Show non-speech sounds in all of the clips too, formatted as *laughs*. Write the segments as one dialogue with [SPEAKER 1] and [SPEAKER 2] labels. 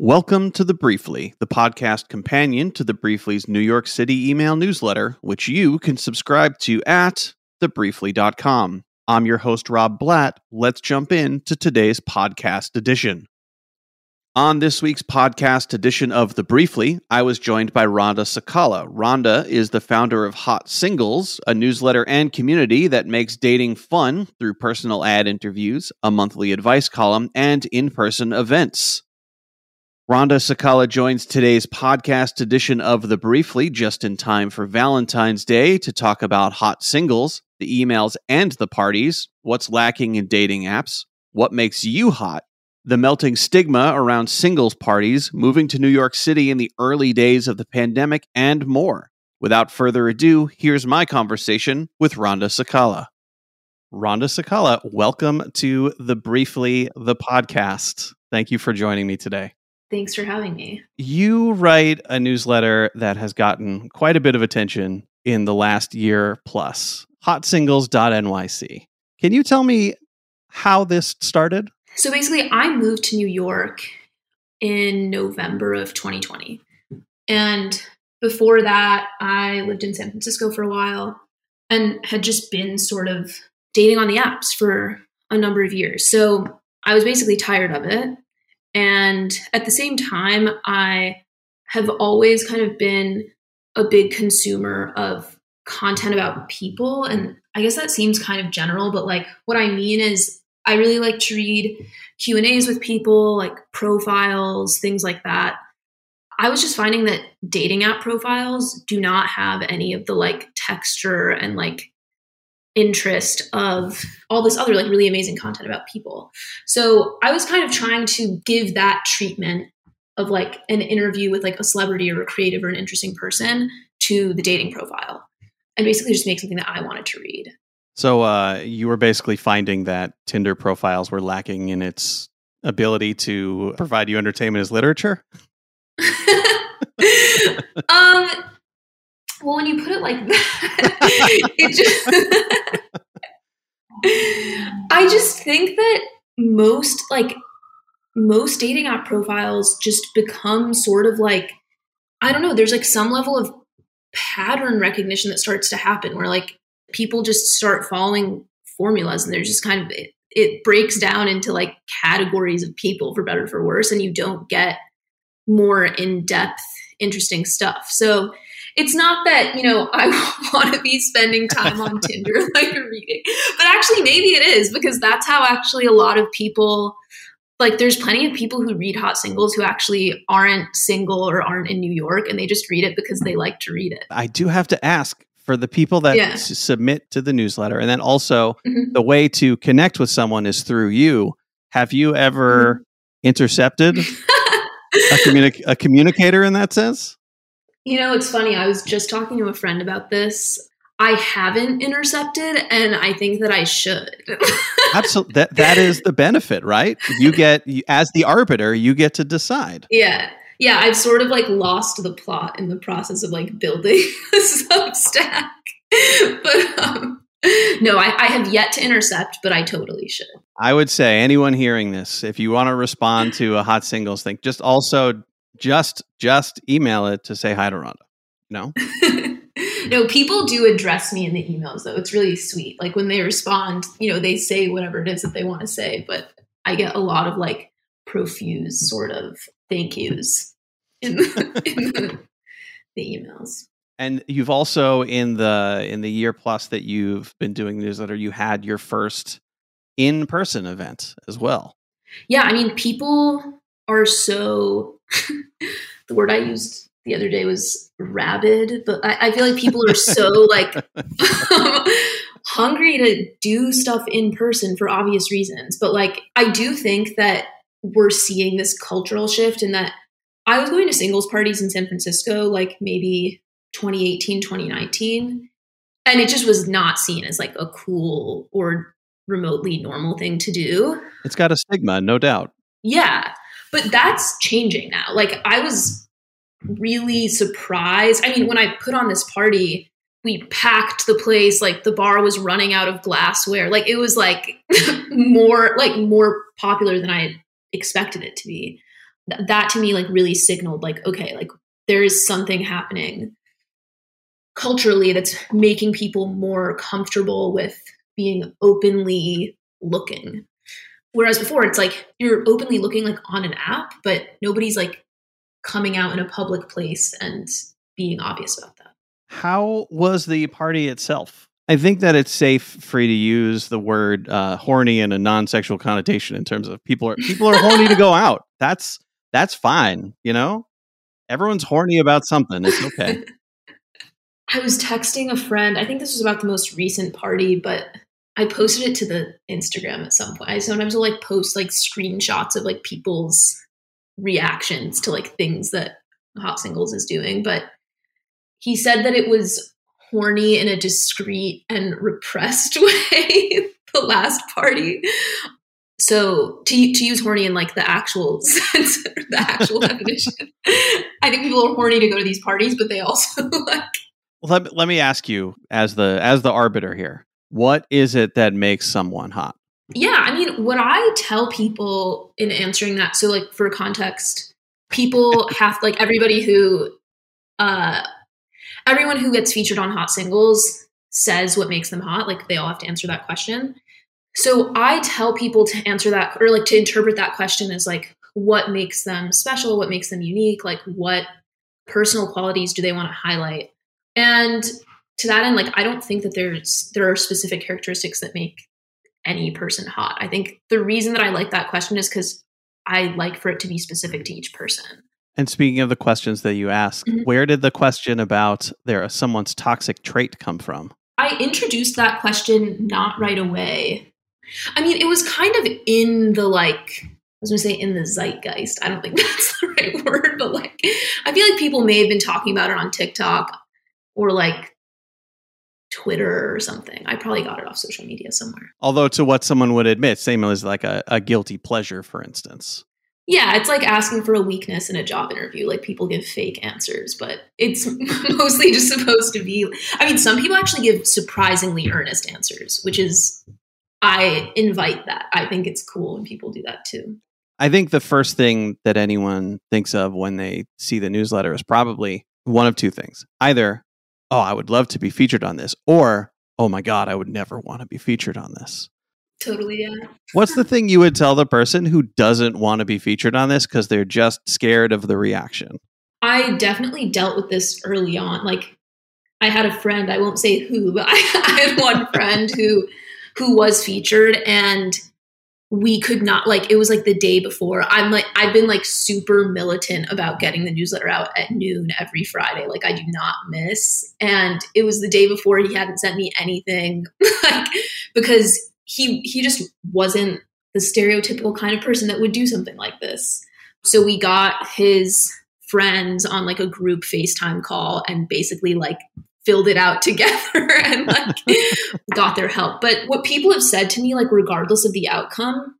[SPEAKER 1] Welcome to The Briefly, the podcast companion to The Briefly's New York City email newsletter, which you can subscribe to at thebriefly.com. I'm your host, Rob Blatt. Let's jump in to today's podcast edition. On this week's podcast edition of The Briefly, I was joined by Randa Sakallah. Randa is the founder of Hot Singles, a newsletter and community that makes dating fun through personal ad interviews, a monthly advice column, and in person events. Randa Sakallah joins today's podcast edition of The Briefly just in time for Valentine's Day to talk about hot singles, the emails and the parties, what's lacking in dating apps, what makes you hot, the melting stigma around singles parties, moving to New York City in the early days of the pandemic, and more. Without further ado, here's my conversation with Randa Sakallah. Randa Sakallah, welcome to the Briefly the podcast. Thank you for joining me today.
[SPEAKER 2] Thanks for having me.
[SPEAKER 1] You write a newsletter that has gotten quite a bit of attention in the last year plus hotsingles.nyc. Can you tell me how this started?
[SPEAKER 2] So basically, I moved to New York in November of 2020. And before that, I lived in San Francisco for a while and had just been sort of dating on the apps for a number of years. So I was basically tired of it. And at the same time, I have always kind of been a big consumer of content about people. And I guess that seems kind of general, but like what I mean is I really like to read Q&As with people, like profiles, things like that. I was just finding that dating app profiles do not have any of the like texture and like interest of all this other like really amazing content about people. So I was kind of trying to give that treatment of like an interview with like a celebrity or a creative or an interesting person to the dating profile and basically just make something that I wanted to read.
[SPEAKER 1] So uh, you were basically finding that Tinder profiles were lacking in its ability to provide you entertainment as literature? *laughs*
[SPEAKER 2] um well, when you put it like that, *laughs* it just. I just think that most, like, most dating app profiles just become sort of like, I don't know, there's like some level of pattern recognition that starts to happen where, like, people just start following formulas and they're just kind of, it, it breaks down into like categories of people for better or for worse, and you don't get more in depth, interesting stuff. So, it's not that you know I *laughs* want to be spending time on Tinder *laughs* like reading, but actually maybe it is because that's how actually a lot of people like there's plenty of people who read hot singles who actually aren't single or aren't in New York and they just read it because they like to read it.
[SPEAKER 1] I do have to ask for the people that yeah. s- submit to the newsletter and then also mm-hmm. the way to connect with someone is through you. Have you ever mm-hmm. intercepted *laughs* a, communi- a communicator in that sense?
[SPEAKER 2] You know, it's funny. I was just talking to a friend about this. I haven't intercepted, and I think that I should. *laughs*
[SPEAKER 1] Absolutely, that that is the benefit, right? You get as the arbiter, you get to decide.
[SPEAKER 2] Yeah, yeah. I've sort of like lost the plot in the process of like building *laughs* a Substack, but um, no, I, I have yet to intercept, but I totally should.
[SPEAKER 1] I would say anyone hearing this, if you want to respond to a hot singles thing, just also just just email it to say hi to Randa. No. *laughs*
[SPEAKER 2] no, people do address me in the emails though. It's really sweet. Like when they respond, you know, they say whatever it is that they want to say, but I get a lot of like profuse sort of thank yous in the, *laughs* in the, the emails.
[SPEAKER 1] And you've also in the in the year plus that you've been doing newsletter, you had your first in person event as well.
[SPEAKER 2] Yeah, I mean, people are so the word I mm. used the other day was rabid, but I, I feel like people are so *laughs* like *laughs* hungry to do stuff in person for obvious reasons. But like, I do think that we're seeing this cultural shift and that I was going to singles parties in San Francisco, like maybe 2018, 2019. And it just was not seen as like a cool or remotely normal thing to do.
[SPEAKER 1] It's got a stigma, no doubt.
[SPEAKER 2] Yeah. But that's changing now. Like I was really surprised. I mean, when I put on this party, we packed the place like the bar was running out of glassware. Like it was like *laughs* more like more popular than I expected it to be. th- that to me like really signaled like okay like there is something happening culturally that's making people more comfortable with being openly looking whereas before it's like you're openly looking like on an app but nobody's like coming out in a public place and being obvious about that
[SPEAKER 1] how was the party itself I think that it's safe for you to use the word uh, horny in a non-sexual connotation in terms of people are people are horny to go *laughs* out. That's that's fine, you know? Everyone's horny about something. It's okay. *laughs*
[SPEAKER 2] I was texting a friend. I think this was about the most recent party, but I posted it to the Instagram at some point. I sometimes will like post like screenshots of like people's reactions to like things that Hot Singles is doing, but he said that it was horny in a discreet and repressed *laughs* way the last party so to, to use horny in like the actual *laughs* sense the actual definition i think people are horny to go to these parties but they also *laughs* like
[SPEAKER 1] let, let me ask you as the as the arbiter here what is it that makes someone hot
[SPEAKER 2] yeah i mean what i tell people in answering that so like for context people *laughs* have like everybody who uh everyone who gets featured on hot singles says what makes them hot like they all have to answer that question so I tell people to answer that or like to interpret that question as like what makes them special, what makes them unique, like what personal qualities do they want to highlight? And to that end, like I don't think that there's there are specific characteristics that make any person hot. I think the reason that I like that question is because I like for it to be specific to each person.
[SPEAKER 1] And speaking of the questions that you ask, mm-hmm. where did the question about there someone's toxic trait come from?
[SPEAKER 2] I introduced that question not right away. I mean, it was kind of in the like, I was gonna say in the zeitgeist. I don't think *laughs* that's the right *laughs* word, but like, I feel like people may have been talking about it on TikTok or like Twitter or something. I probably got it off social media somewhere.
[SPEAKER 1] Although, to what someone would admit, same as like a, a guilty pleasure, for instance.
[SPEAKER 2] Yeah, it's like asking for a weakness in a job interview. Like people give fake answers, but it's *laughs* mostly just supposed to be. I mean, some people actually give surprisingly earnest answers, which is I invite that. I think it's cool when people do that too.
[SPEAKER 1] I think the first thing that anyone thinks of when they see the newsletter is probably one of two things. Either, oh, I would love to be featured on this, or, oh my God, I would never want to be featured on this.
[SPEAKER 2] Totally, yeah.
[SPEAKER 1] What's the thing you would tell the person who doesn't want to be featured on this because they're just scared of the reaction?
[SPEAKER 2] I definitely dealt with this early on. Like, I had a friend, I won't say who, but I, *laughs* I had one friend who who was featured and we could not like it was like the day before. I'm like i've been like super militant about getting the newsletter out at noon every friday. Like i do not miss. And it was the day before he hadn't sent me anything *laughs* like because he he just wasn't the stereotypical kind of person that would do something like this. So we got his friends on like a group facetime call and basically like filled it out *laughs* together and like got their help. But what people have said to me, like, regardless of the outcome,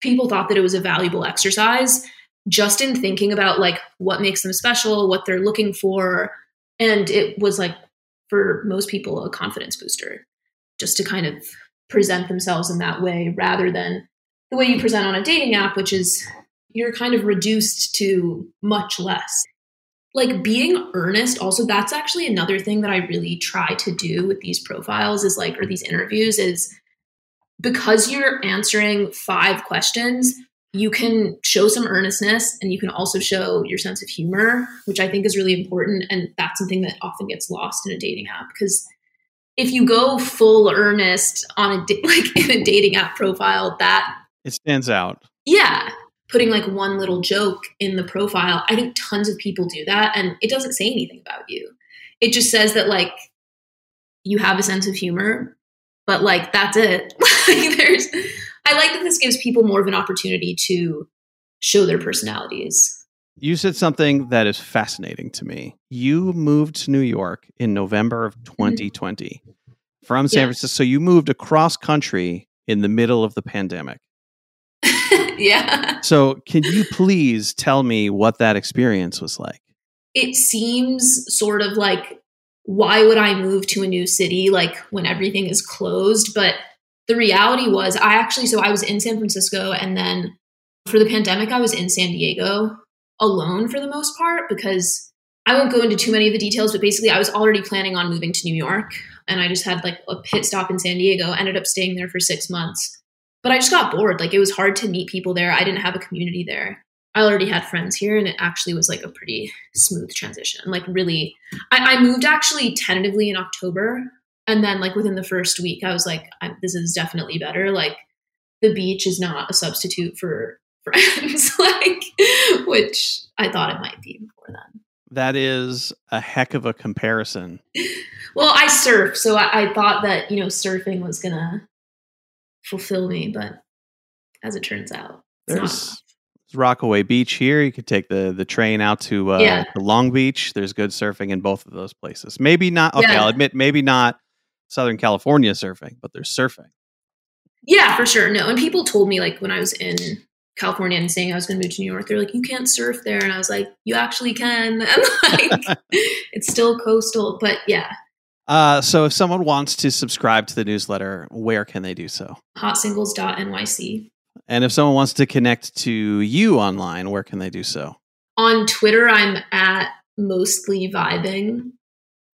[SPEAKER 2] people thought that it was a valuable exercise just in thinking about like what makes them special, what they're looking for. And it was like, for most people, a confidence booster just to kind of present themselves in that way rather than the way you present on a dating app, which is you're kind of reduced to much less like being earnest also that's actually another thing that i really try to do with these profiles is like or these interviews is because you're answering five questions you can show some earnestness and you can also show your sense of humor which i think is really important and that's something that often gets lost in a dating app because if you go full earnest on a *laughs* like in a dating app profile that
[SPEAKER 1] it stands out.
[SPEAKER 2] Yeah putting like one little joke in the profile. I think tons of people do that and it doesn't say anything about you. It just says that like you have a sense of humor, but like that's it. *laughs* like there's I like that this gives people more of an opportunity to show their personalities.
[SPEAKER 1] You said something that is fascinating to me. You moved to New York in November of 2020 mm-hmm. from San yeah. Francisco. So you moved across country in the middle of the pandemic. *laughs*
[SPEAKER 2] yeah.
[SPEAKER 1] So, can you please tell me what that experience was like?
[SPEAKER 2] It seems sort of like, why would I move to a new city like when everything is closed? But the reality was, I actually, so I was in San Francisco and then for the pandemic, I was in San Diego alone for the most part because I won't go into too many of the details, but basically I was already planning on moving to New York and I just had like a pit stop in San Diego, ended up staying there for six months. But I just got bored. Like it was hard to meet people there. I didn't have a community there. I already had friends here and it actually was like a pretty smooth transition. Like really I, I moved actually tentatively in October. And then like within the first week, I was like, this is definitely better. Like the beach is not a substitute for *laughs* friends, like which I thought it might be before then.
[SPEAKER 1] That is a heck of a comparison. *laughs*
[SPEAKER 2] well, I surf, so I, I thought that you know surfing was gonna fulfill me, but as it turns out,
[SPEAKER 1] there's Rockaway Beach here. You could take the the train out to uh, yeah. to Long Beach. There's good surfing in both of those places. Maybe not. Okay, yeah. I'll admit, maybe not Southern California surfing, but there's surfing.
[SPEAKER 2] Yeah, for sure. No, and people told me like when I was in California and saying I was going to move to New York, they're like, "You can't surf there," and I was like, "You actually can." *laughs* And like, *laughs* it's still coastal, but yeah.
[SPEAKER 1] Uh, so if someone wants to subscribe to the newsletter, where can they do so?
[SPEAKER 2] Hotsingles.nyc.
[SPEAKER 1] And if someone wants to connect to you online, where can they do so?
[SPEAKER 2] On Twitter, I'm at mostly vibing.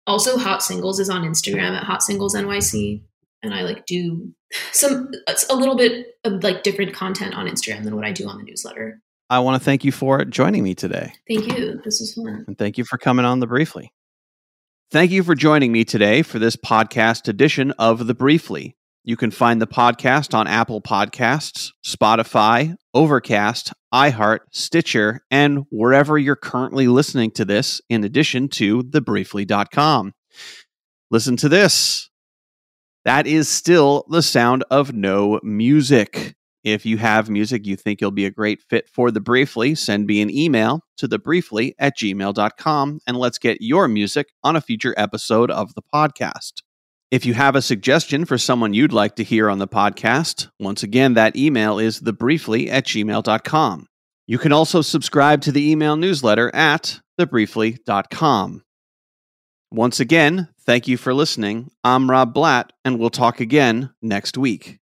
[SPEAKER 2] Also, Hot Singles is on Instagram at Hot Singles NYC, and I like do some a little bit of like different content on Instagram than what I do on the newsletter.
[SPEAKER 1] I want to thank you for joining me today.
[SPEAKER 2] Thank you. This was fun.
[SPEAKER 1] And thank you for coming on the Briefly. Thank you for joining me today for this podcast edition of The Briefly. You can find the podcast on Apple Podcasts, Spotify, Overcast, iHeart, Stitcher, and wherever you're currently listening to this, in addition to thebriefly.com. Listen to this. That is still the sound of no music. If you have music you think you'll be a great fit for the Briefly, send me an email to thebriefly at gmail.com and let's get your music on a future episode of the podcast. If you have a suggestion for someone you'd like to hear on the podcast, once again, that email is thebriefly at gmail.com. You can also subscribe to the email newsletter at thebriefly.com. Once again, thank you for listening. I'm Rob Blatt, and we'll talk again next week.